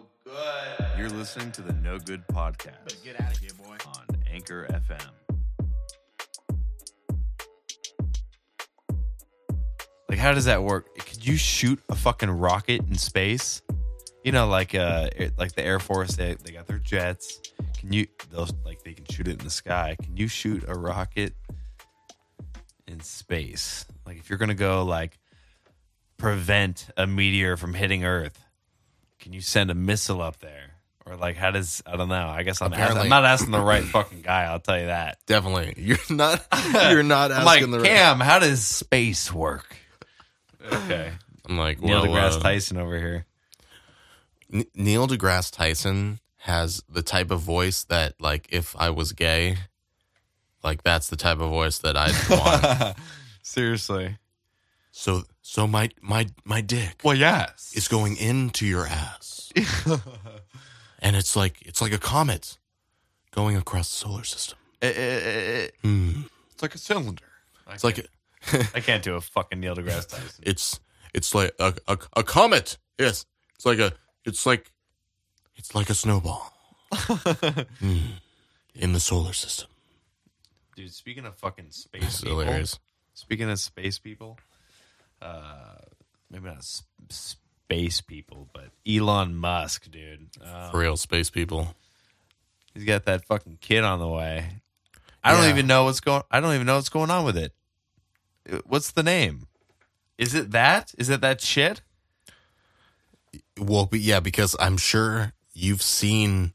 No good. You're listening to the No Good Podcast. Get out of here, boy. On Anchor FM. Like, how does that work? Could you shoot a fucking rocket in space? You know, like uh, like the Air Force, they, they got their jets. Can you? Those like they can shoot it in the sky. Can you shoot a rocket in space? Like, if you're gonna go like prevent a meteor from hitting Earth, can you send a missile up there? Or like, how does I don't know? I guess I'm, asking, I'm not asking the right fucking guy. I'll tell you that. Definitely. You're not you're not I'm like, asking the Cam, how does space work? Okay, I'm like, Neil well, deGrasse uh, Tyson over here. Neil deGrasse Tyson has the type of voice that like if I was gay, like that's the type of voice that I'd want. Seriously. so so my my my dick Well, yes. is going into your ass. and it's like it's like a comet going across the solar system. Eh, eh, eh, hmm. it's like a cylinder. It's like I can't do a fucking Neil deGrasse Tyson. it's it's like a, a a comet. Yes. It's like a it's like it's like a snowball. Hmm. In the solar system. Dude, speaking of fucking space people, hilarious. speaking of space people, uh, maybe not space people, but Elon Musk, dude. Um, For real space people. He's got that fucking kid on the way. I don't Yeah. even know what's going. I don't even know what's going on with it. Uh, What's the name? Is it that? Is it that shit? Well, but yeah, because I'm sure you've seen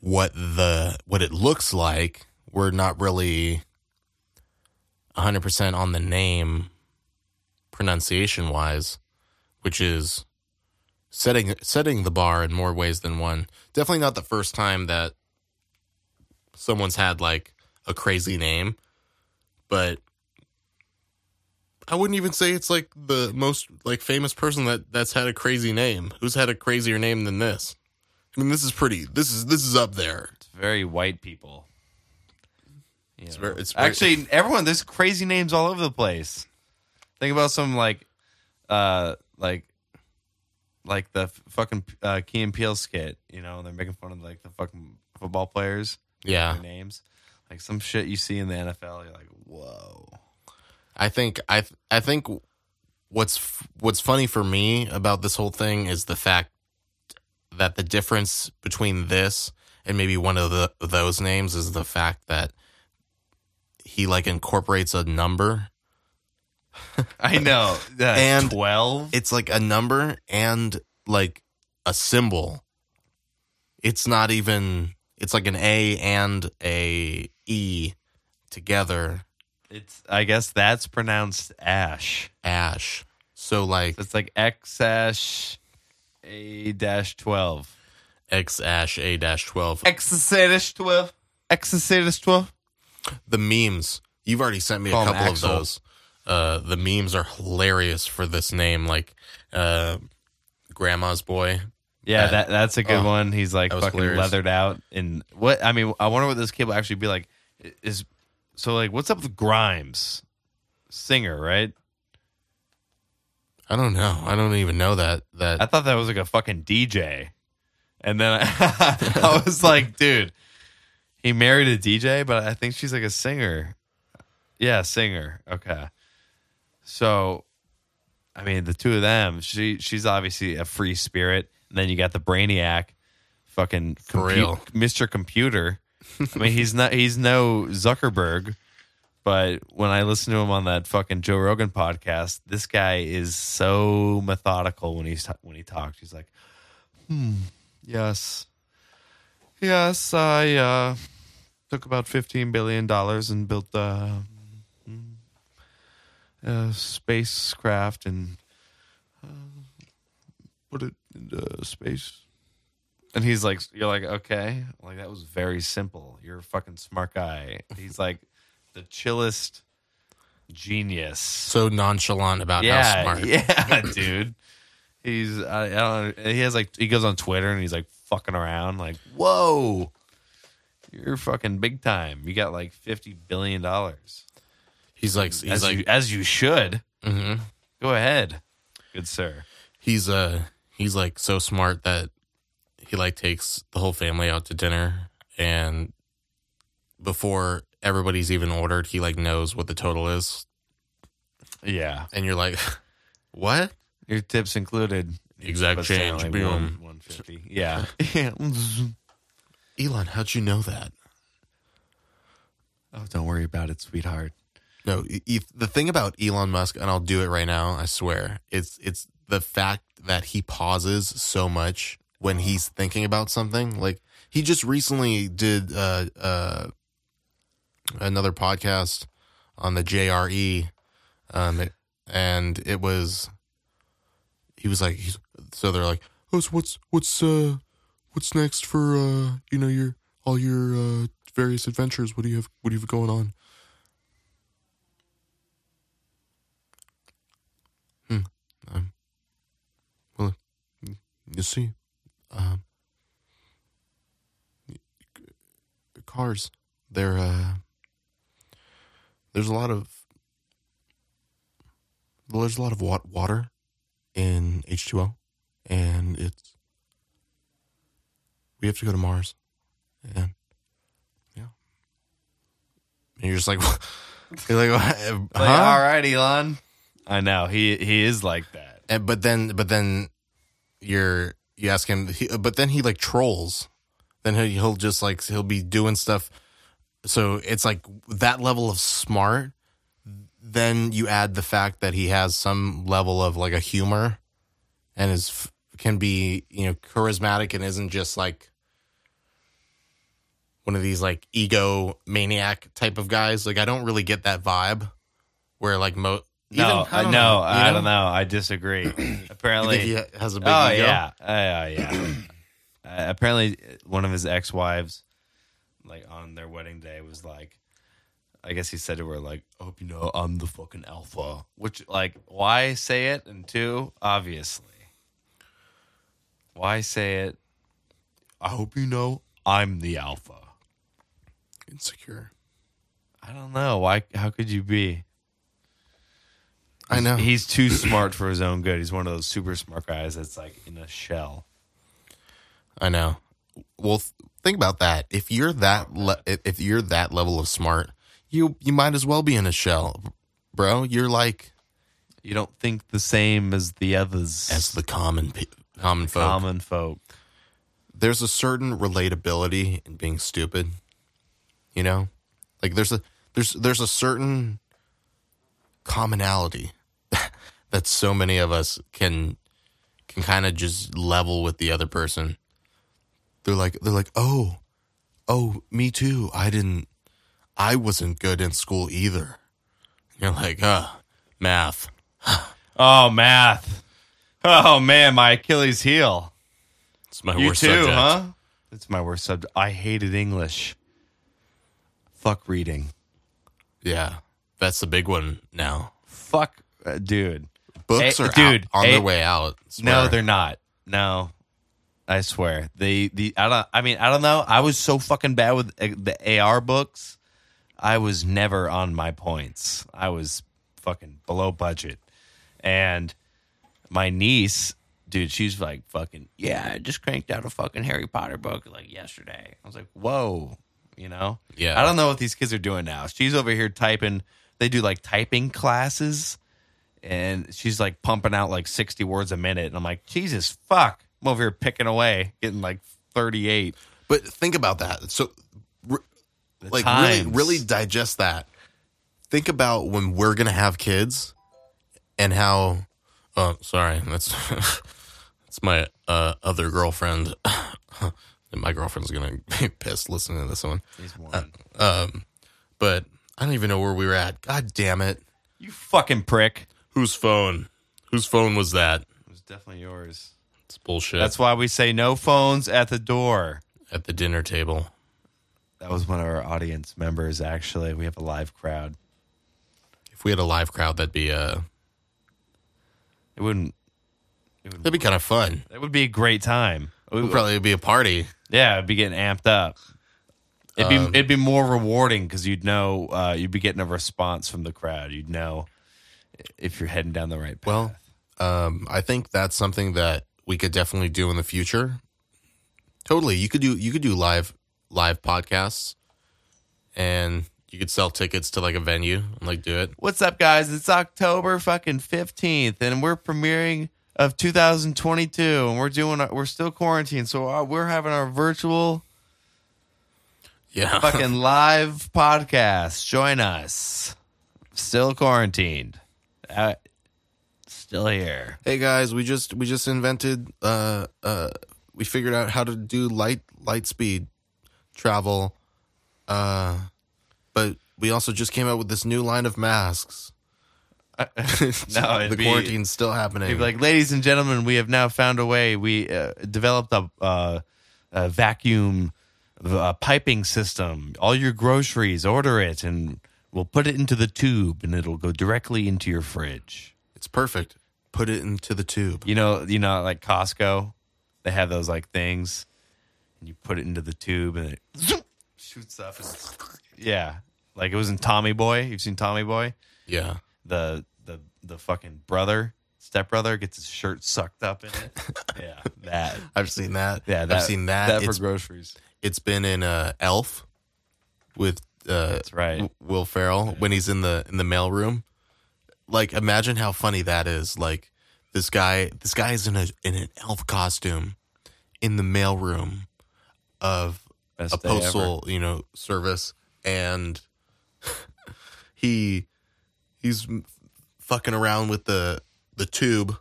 what the what it looks like. We're not really 100% on the name pronunciation wise, which is setting setting the bar in more ways than one. Definitely not the first time that someone's had like a crazy name, but I wouldn't even say it's like the most like famous person that that's had a crazy name. Who's had a crazier name than this? I mean, this is pretty. This is this is up there. It's very white people. You It's very- it's very- Actually, everyone. There's crazy names all over the place. Think about some like, uh, like, like the fucking uh, Key and Peele skit. You know, they're making fun of like the fucking football players. Yeah, Their names, like some shit you see in the NFL. You're like, whoa. I think I th- I think what's f- what's funny for me about this whole thing is the fact that the difference between this and maybe one of the those names is the fact that he like incorporates a number. I know. That And- twelve. It's like a number and like a symbol. It's not even it's like an A and a E together. It's. I guess that's pronounced ash. Ash. So like It's like X ash A dash twelve. X ash A dash twelve. Exacetus twelve. Exacetus twelve. The memes. You've already sent me Call a couple of those. Uh the memes are hilarious for this name. Like uh Grandma's boy. Yeah, That- that that's a good oh, one. He's like fucking hilarious. leathered out and what I mean, I wonder what this kid will actually be like. Is so like what's up with Grimes, singer, right? I don't know. I don't even know that that I thought that was like a fucking DJ, and then I, I was like, dude, he married a DJ, but I think she's like a singer. Yeah, singer. Okay, so I mean, the two of them, she she's obviously a free spirit, and then you got the brainiac, fucking For real. Mr. Computer. I mean, he's not he's no Zuckerberg, but when I listen to him on that fucking Joe Rogan podcast, this guy is so methodical when he's when he talks. He's like, "Hmm, yes, yes, I uh, took about fifteen billion dollars and built uh, mm, a spacecraft and uh, put it into space." And he's like, "You're like, okay, like that was very simple. You're a fucking smart guy." He's like the chillest genius. so nonchalant about how smart. yeah, dude. He's I, I don't. He has like he goes on Twitter and he's like fucking around. Like, whoa, you're fucking big time. You got like fifty billion dollars. He's like he's As like you, as you should. mhm. Go ahead, good sir. he's uh he's like so smart that he like takes the whole family out to dinner and before everybody's even ordered, he like knows what the total is. Yeah. And you're like, what? Your tips included. Exact But change. like, boom. 150. Yeah. yeah. Elon, how'd you know that? Oh, don't worry about it, sweetheart. No, the thing about Elon Musk, and I'll do it right now. I swear, it's it's the fact that he pauses so much when he's thinking about something. Like he just recently did uh, uh, another podcast on the JRE, um, and it was he was like, he's, so they're like, oh, so what's what's uh, what's next for uh, you know your all your uh, various adventures? What do you have? What do you have going on? You see, um, cars. They're uh, there's a lot of well, there's a lot of wa- water in H two O, and it's we have to go to Mars, and yeah, and you're just like, you're like, huh? Like, all right, Elon. I know he he is like that. And but then but then you're you ask him he, uh, but then he like trolls. Then he'll, he'll just like he'll be doing stuff. So it's like that level of smart then you add the fact that he has some level of like a humor and is can be you know charismatic and isn't just like one of these like ego maniac type of guys. Like i don't really get that vibe where like mo No, I I don't no, know, you I don't know. I disagree. Apparently, he has a big oh ego? yeah, uh, yeah, yeah. uh, apparently, one of his ex-wives, like on their wedding day, was like, I guess he said to her like, "I hope you know I'm the fucking alpha." Which, like, why say it? And two, obviously, why say it? I hope you know I'm the alpha. insecure I don't know why. How could you be? I know. He's too smart for his own good. He's one of those super smart guys that's like in a shell. I know. Well, th- think about that. If you're that, le- if you're that level of smart, you you might as well be in a shell, bro. You're like You don't think the same as the others. as the common pe- common folk. common folk. There's a certain relatability in being stupid. You know, like there's a there's there's a certain commonality that so many of us can can kind of just level with the other person. They're like they're like, "Oh, oh, me too. I didn't I wasn't good in school either." You're like, "Uh, math." Oh, math. Oh man, my Achilles heel. It's my you worst too, subject. huh? It's my worst subject. I hated English. Fuck reading. Yeah. That's the big one now. Fuck, uh, dude. Books Hey, are dude, out, on hey, their way out. No, they're not. No, I swear. They the I don't. I mean, I don't know. I was so fucking bad with uh, the AR books. I was never on my points. I was fucking below budget, and my niece, dude, she's like fucking yeah. I just cranked out a fucking Harry Potter book like yesterday. I was like, whoa, you know. Yeah. I don't know what these kids are doing now. She's over here typing. They do like typing classes and she's like pumping out like 60 words a minute. And I'm like, Jesus fuck. I'm over here picking away, getting like 38. But think about that. So, r- like, times. really, really digest that. Think about when we're gonna have kids, and how. Oh, sorry, that's that's my uh, other girlfriend. my girlfriend's gonna be pissed listening to this one. He's one. Um, but I don't even know where we were at. God damn it! you fucking prick. Whose phone? Whose phone was that? It was definitely yours. It's bullshit. That's why we say no phones at the door. at the dinner table. That was one of our audience members, actually. We have a live crowd. If we had a live crowd, that'd be uh, It wouldn't, that'd be kind of fun. it would be a great time. We- It'd probably be a party. Yeah, it'd be getting amped up. It'd be Um, it'd be more rewarding because you'd know uh, you'd be getting a response from the crowd. You'd know if you're heading down the right path. Well, um, I think that's something that we could definitely do in the future. Totally. You could do you could do live live podcasts and you could sell tickets to like a venue and like do it. What's up, guys? It's October fucking 15th, and we're premiering of 2022, and we're doing, we're still quarantined, so uh, we're having our virtual Yeah. fucking live podcast. Join us. Still quarantined. Uh, still here. hey guys, we just we just invented uh uh we figured out how to do light light speed travel. Uh but we also just came out with this new line of masks. No, the be- quarantine's still happening. Be like, ladies and gentlemen, we have now found a way. We uh, developed a, uh, a vacuum uh, piping system. All your groceries, order it, and we'll put it into the tube, and it'll go directly into your fridge. it's perfect. Put it into the tube. You know, you know, like Costco, they have those like things, and you put it into the tube, and it shoots up. Yeah, like it was in Tommy Boy. You've seen Tommy Boy? Yeah. the the the fucking brother stepbrother gets his shirt sucked up in it. yeah, that. I've seen that. Yeah, that, I've seen that. That for it's, groceries. It's been in uh, Elf with uh, That's right. Will Ferrell when he's in the in the mailroom. Like, imagine how funny that is. Like, this guy, this guy is in a in an elf costume in the mailroom of Best a day ever. postal, you know, service, and he he's fucking around with the the tube,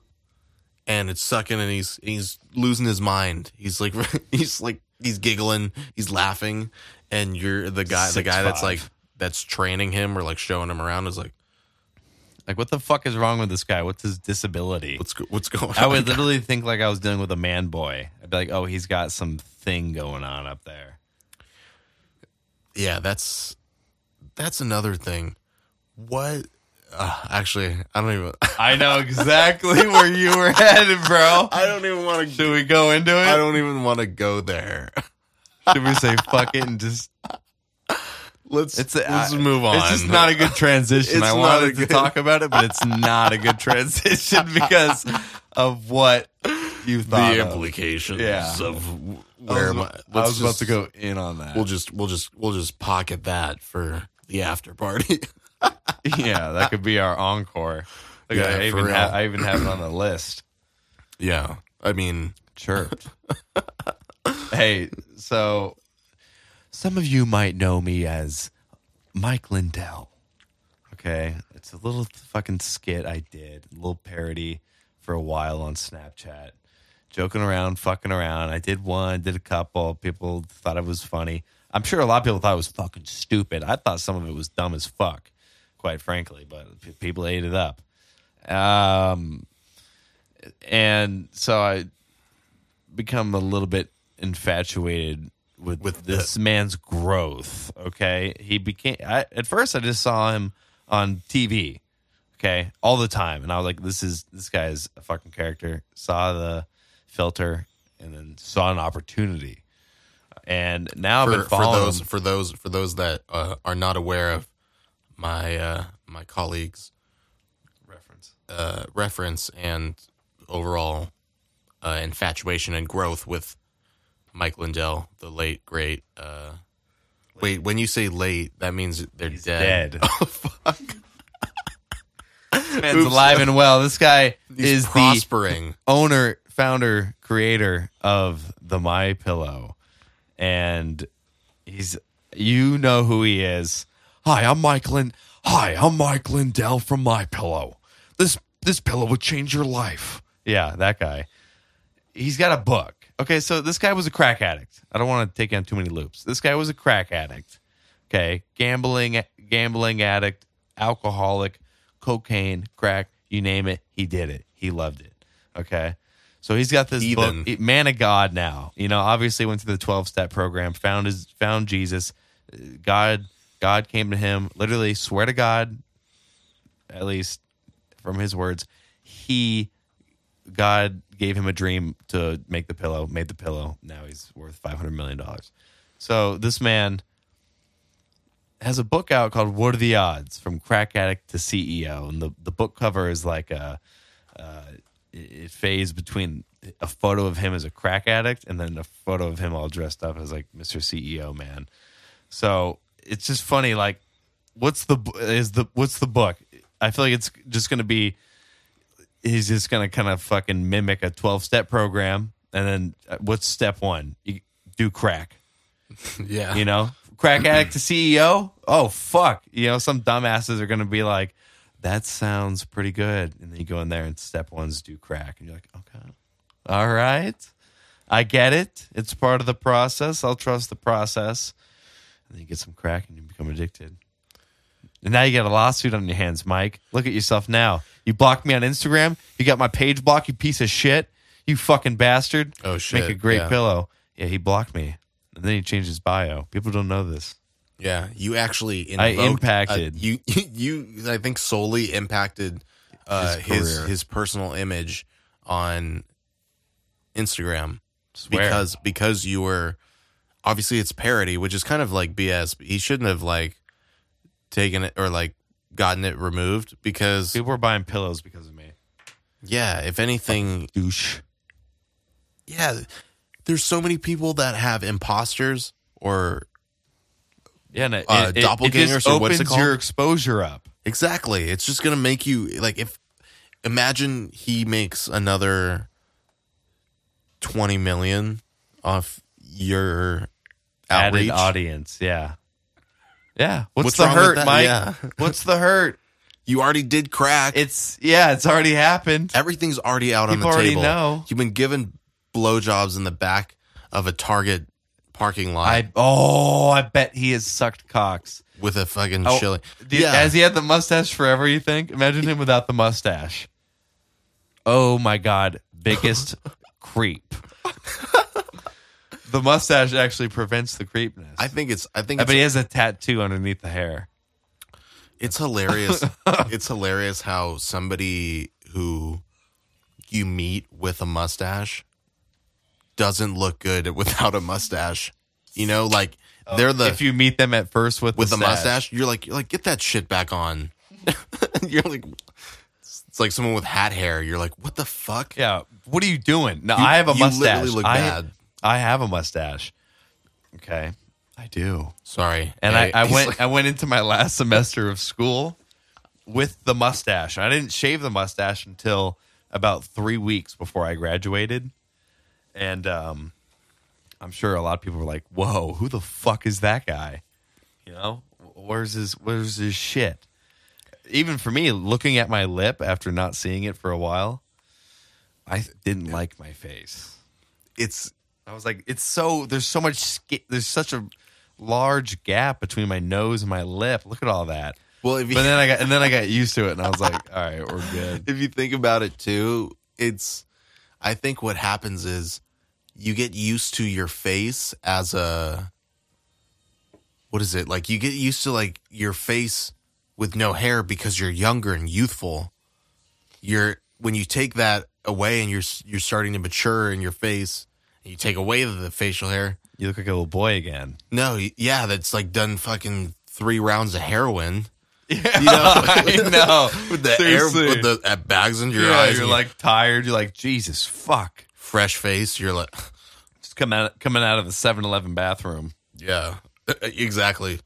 and it's sucking, and he's he's losing his mind. He's like he's like he's giggling, he's laughing, and you're the guy, the guy that's 6'5". like that's training him or like showing him around is like, Like, what the fuck is wrong with this guy? What's his disability? what's go- what's going on? I would literally think like I was dealing with a man boy. I'd be like, oh, he's got some thing going on up there. yeah, that's that's another thing. What? Uh, actually, I don't even. I know exactly where you were headed, bro. I don't even want to. Should we go into it? I don't even want to go there. Should we say fuck it and just Let's It's let's I- move on. It's just not a good transition. It's I wanted a to good- talk about it, but it's not a good transition because of what you thought. the of. implications Yeah. of I where was, my, I let's was about to go in on that. We'll just we'll just we'll just pocket that for the after party. Yeah, that could be our encore. Look, Yeah, I even ha- I even have it on the list. yeah, I mean, Chirped. hey, so some of you might know me as Mike Lindell. Okay, it's a little fucking skit I did, a little parody for a while on Snapchat, joking around, fucking around. I did one, did a couple. People thought it was funny. I'm sure a lot of people thought it was fucking stupid. I thought some of it was dumb as fuck, quite frankly, but people ate it up. Um, and so I become a little bit infatuated with, With this man's growth. Okay, he became. I, at first, I just saw him on TV. Okay, all the time, and I was like, "This is this guy is a fucking character." Saw the filter, and then saw an opportunity, and now I've for, been for those him. for those for those that uh, are not aware of my uh, my colleagues reference. uh, reference and overall uh, infatuation and growth with Mike Lindell, the late great. Uh, wait, when you say late, that means they're He's dead. dead. Oh fuck! Man's Oops. alive and well. This guy He's is the owner, founder, creator of the My Pillow, and he's you know who he is. Hi, I'm Mike Lin. Hi, I'm Mike Lindell from My Pillow. This this pillow would change your life. Yeah, that guy. He's got a book. Okay, so this guy was a crack addict. I don't want to take on too many loops. This guy was a crack addict. Okay, gambling, gambling addict, alcoholic, cocaine, crack, you name it, he did it. He loved it. Okay. So he's got this Heathen. book, man of God now. You know, obviously went through the 12 step program, found his found Jesus. Uh, God God came to him, literally swear to God, at least from his words, he God gave him a dream to make the pillow, made the pillow. Now he's worth 500 million dollars. So this man has a book out called "What Are the Odds?" from crack addict to CEO, and the the book cover is like a uh, it fades between a photo of him as a crack addict and then a photo of him all dressed up as like Mr. CEO man. So it's just funny. Like, what's the is the what's the book? I feel like it's just going to be. He's just going to kind of fucking mimic a twelve step program, and then uh, what's step one? You do crack. Yeah. You know, crack addict to CEO. Oh fuck! You know, some dumbasses are going to be like, "That sounds pretty good," and then you go in there and step one's do crack, and you're like, "Okay, all right, I get it. It's part of the process. I'll trust the process." And then you get some crack, and you become addicted. And now you got a lawsuit on your hands, Mike. Look at yourself now. You blocked me on Instagram. You got my page blocked. You piece of shit. You fucking bastard. Oh, shit. Make a great Yeah. pillow. Yeah, he blocked me, and then he changed his bio. People don't know this. Yeah, you actually I invoked- impacted. uh, you. You, I think, solely impacted uh, His his career. his personal image on Instagram Swear. because because you were obviously it's parody, which is kind of like BS. He shouldn't have like taken it or like gotten it removed because people were buying pillows because of me. yeah, if anything, Douche. yeah, there's so many people that have imposters or Yeah, and it, Uh, it- it, doppelgangers just or what's it opens called? your exposure up. Exactly. It's just gonna make you like if imagine he makes another twenty million off your Added audience. Yeah. Yeah. What's, What's the wrong with hurt, that? Mike? Yeah. What's the hurt? You already did crack. It's yeah, it's already happened. Everything's already out People on the already table. know. You've been given blowjobs in the back of a Target parking lot I oh, I bet he has sucked cocks. with a fucking Oh, chili. Dude, Has he had the mustache forever, you think? Imagine him without the mustache. Oh my god. Biggest creep. The mustache actually prevents the creepiness. I think it's. I think I it's, he has a tattoo underneath the hair. It's hilarious. it's hilarious how somebody who you meet with a mustache doesn't look good without a mustache. You know, like oh, they're the if you meet them at first with with the the mustache, you're like you're like get that shit back on. you're like it's like someone with hat hair. You're like, what the fuck? Yeah. What are you doing? No, You- I have a you mustache. literally look I, bad. I have a mustache. Okay. I do. Sorry. And Hey, I, I went like- I went into my last semester of school with the mustache. I didn't shave the mustache until about three weeks before I graduated. And um, I'm sure a lot of people were like, "Whoa, who the fuck is that guy?" You know, where's his where's his shit? Even for me, looking at my lip after not seeing it for a while, I didn't like my face. it's I was like, it's so there's so much ski- there's such a large gap between my nose and my lip. Look at all that. well if you But then I got and then I got used to it, and I was like, all right, we're good. if you think about it too, it's I think what happens is you get used to your face as a what is it? Like you get used to like your face with no hair because you're younger and youthful. You're when you take that away and you're you're starting to mature in your face you take away the facial hair. You look like a little boy again. No, yeah, that's like done fucking 3 rounds of heroin. Yeah, You know, I know. with the Seriously. air with the uh, bags under your yeah, eyes. you're like tired. You're like, Jesus, fuck. fresh face. You're like, Just coming out coming out of the 7-Eleven bathroom. yeah, exactly.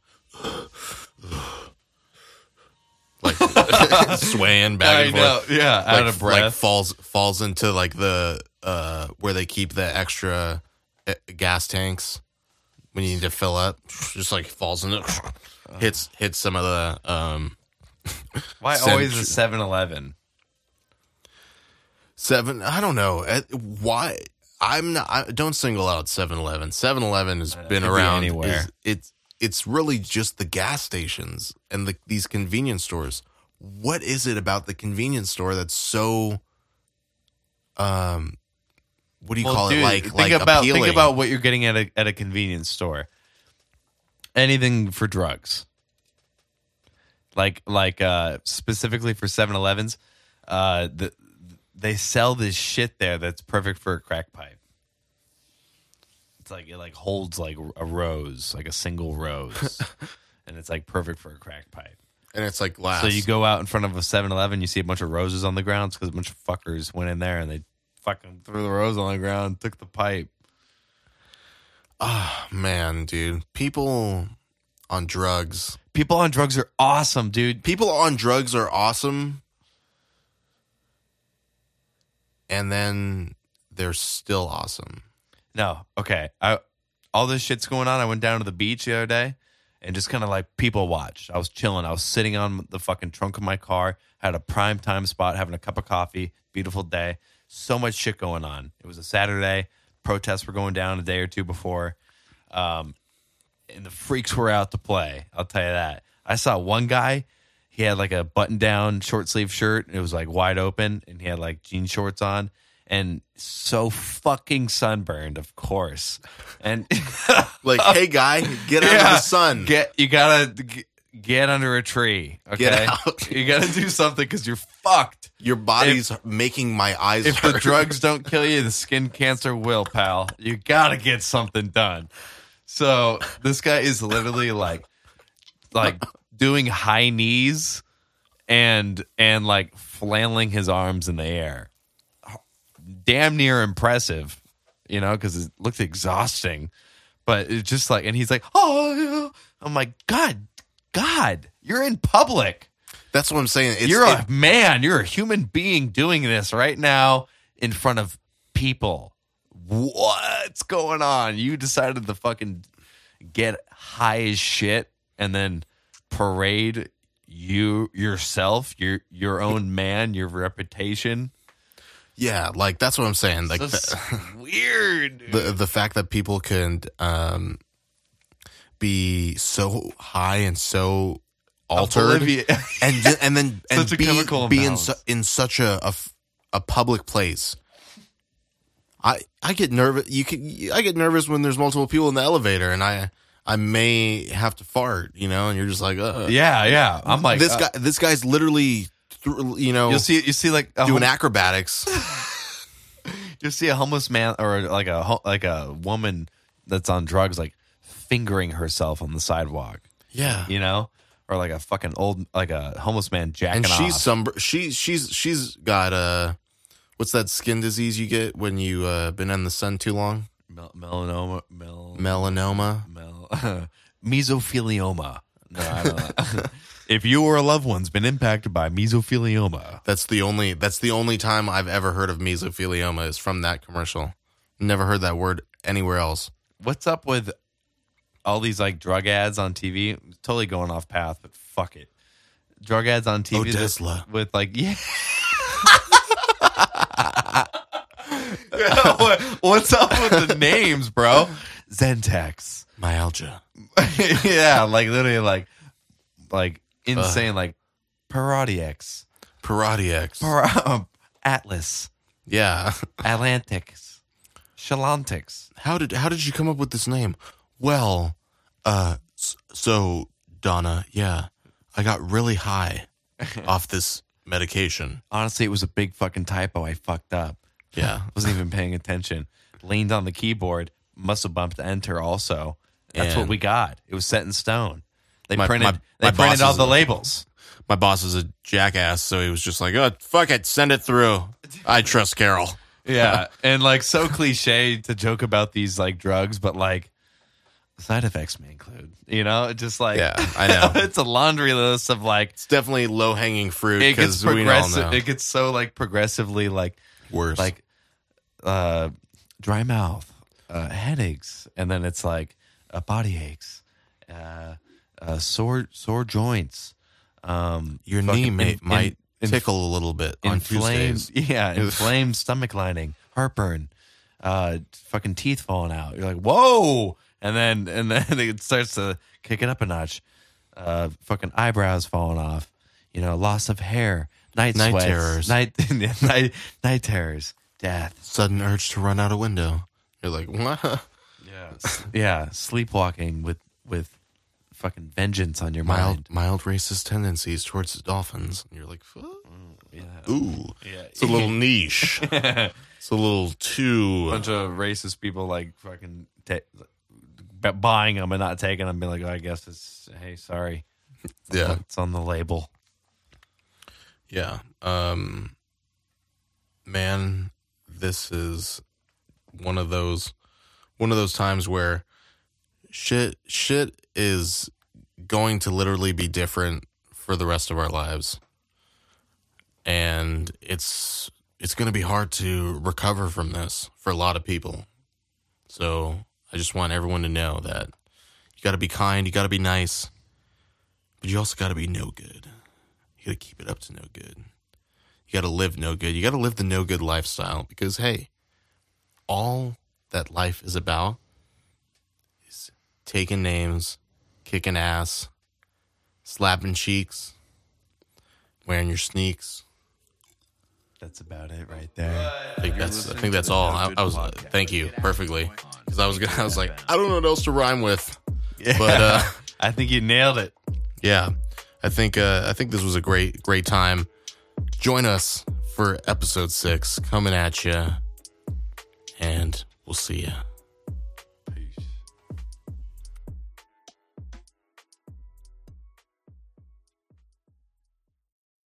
Like swaying back and forth. Yeah, out of breath. like falls falls into like the uh where they keep the extra uh, gas tanks when you need to fill up. Just like falls into hits hits some of the um Why Cent- always a 7-Eleven? seven. I don't know Uh, why. I'm not. I don't single out 7-Eleven. 7-Eleven has been Uh, be around anywhere. Is, it's it's really just the gas stations and the, these convenience stores. What is it about the convenience store that's so um what do you Well, call dude, it like think like about appealing? think about what you're getting at a at a convenience store. Anything for drugs. Like like uh specifically for 7-Elevens, uh the they sell this shit there that's perfect for a crack pipe. It's like it like holds like a rose, like a single rose. and it's like perfect for a crack pipe. and it's like glass. So you go out in front of a 7-Eleven, you see a bunch of roses on the ground because a bunch of fuckers went in there and they fucking threw the rose on the ground, took the pipe. Ah, man, dude. People on drugs. People on drugs are awesome, dude. People on drugs are awesome. And then they're still awesome. No, okay. I all this shit's going on. I went down to the beach the other day and just kind of like people watched. I was chilling. I was sitting on the fucking trunk of my car, had a prime time spot, having a cup of coffee. Beautiful day. So much shit going on. It was a Saturday. Protests were going down a day or two before. Um, and the freaks were out to play. I'll tell you that. I saw one guy. He had like a button down short sleeve shirt. It was like wide open, and he had like jean shorts on, and so fucking sunburned, of course. And Like, hey, guy, get out of the sun. get you gotta g- get under a tree. Okay, Get out. you gotta do something because you're fucked. Your body's making my eyes If the drugs don't kill you, the skin cancer will, pal. You gotta get something done. So this guy is literally like, like doing high knees and and like flailing his arms in the air. Damn near impressive, you know, because it looked exhausting. But it's just like, and he's like, oh. I'm like, God, God, you're in public. That's what I'm saying. It's, You're it- a man. You're a human being doing this right now in front of people. What's going on? You decided to fucking get high as shit and then parade you yourself, your your own man, your reputation. Yeah, like that's what I'm saying. Like So the, weird. dude. the the fact that people can um, be so high and so altered, and and then and be, be in, su- in such a, a a public place. I I get nervous. You can I get nervous when there's multiple people in the elevator, and I I may have to fart. You know, and you're just like, uh, yeah, yeah. I'm like this uh, guy. This guy's literally, you know, You'll see. You see, like doing acrobatics. you see a homeless man or like a like a woman that's on drugs, like fingering herself on the sidewalk. yeah, you know, or like a fucking old, like a homeless man jacking and she's off. some she she's she's got uh what's that skin disease you get when you uh been in the sun too long Mel- melanoma, mel, melanoma mel, mesothelioma. No, I don't know. if you or a loved one's been impacted by mesothelioma, that's the only that's the only time i've ever heard of mesothelioma is from that commercial never heard that word anywhere else what's up with all these like drug ads on TV? Totally going off path, but fuck it. Drug ads on TV that- Odesla. with like yeah. What- What's up with the names, bro? Zentex. myalgia yeah, like literally like like insane like Parodiex. Parodiex. Par- Atlas. yeah Atlantics. Shalantix. how did how did you come up with this name well uh so donna yeah i got really high off this medication Honestly, it was a big fucking typo. I fucked up. yeah Wasn't even paying attention. Leaned on the keyboard. Must have bumped enter also. That's what we got. It was set in stone. They My- printed my- they my printed all the a- labels. my boss is a jackass, so he was just like, "Oh, fuck it, send it through." I trust Carol. Yeah, and like so cliche to joke about these like drugs, but like side effects may include. You know, just like Yeah, I know. it's a laundry list of like It's definitely low hanging fruit it gets because we all progressive. know It gets so like progressively like worse. like uh dry mouth, uh, headaches, and then it's like uh, body aches, uh, uh, sore sore joints. Um, your knee may, in- might in- tickle a little bit on inflamed, Tuesdays. yeah, inflamed stomach lining, heartburn, uh, fucking teeth falling out. You're like, whoa, and then and then it starts to kick it up a notch. Uh, fucking eyebrows falling off. You know, loss of hair, night, Night sweats, terrors. night night night terrors, death. Sudden urge to run out a window. You're like, what? Yeah, yeah, sleepwalking with with fucking vengeance on your mild mind. mild racist tendencies towards the dolphins. And you're like, fuck. Yeah, Ooh, yeah. it's a little niche. it's a little too. bunch of racist people like fucking ta- b- buying them and not taking them. Be like, oh, I guess it's hey, sorry, Yeah, it's on the label. yeah. Um, man, this is one of those one of those times where shit shit is going to literally be different for the rest of our lives. And it's it's going to be hard to recover from this for a lot of people. So, I just want everyone to know that you got to be kind, you got to be nice, but you also got to be no good. You got to keep it up to no good. You got to live no good. You got to live the no good lifestyle because, hey, all that life is about taking names, kicking ass, slapping cheeks, wearing your sneaks. That's about it right there. I think that's I think that's all. I, I was thank you perfectly because I was gonna I was like I don't know what else to rhyme with, Yeah. but uh, I think you nailed it. yeah, I think uh, I think this was a great great time. Join us for episode six coming at you, and we'll see you.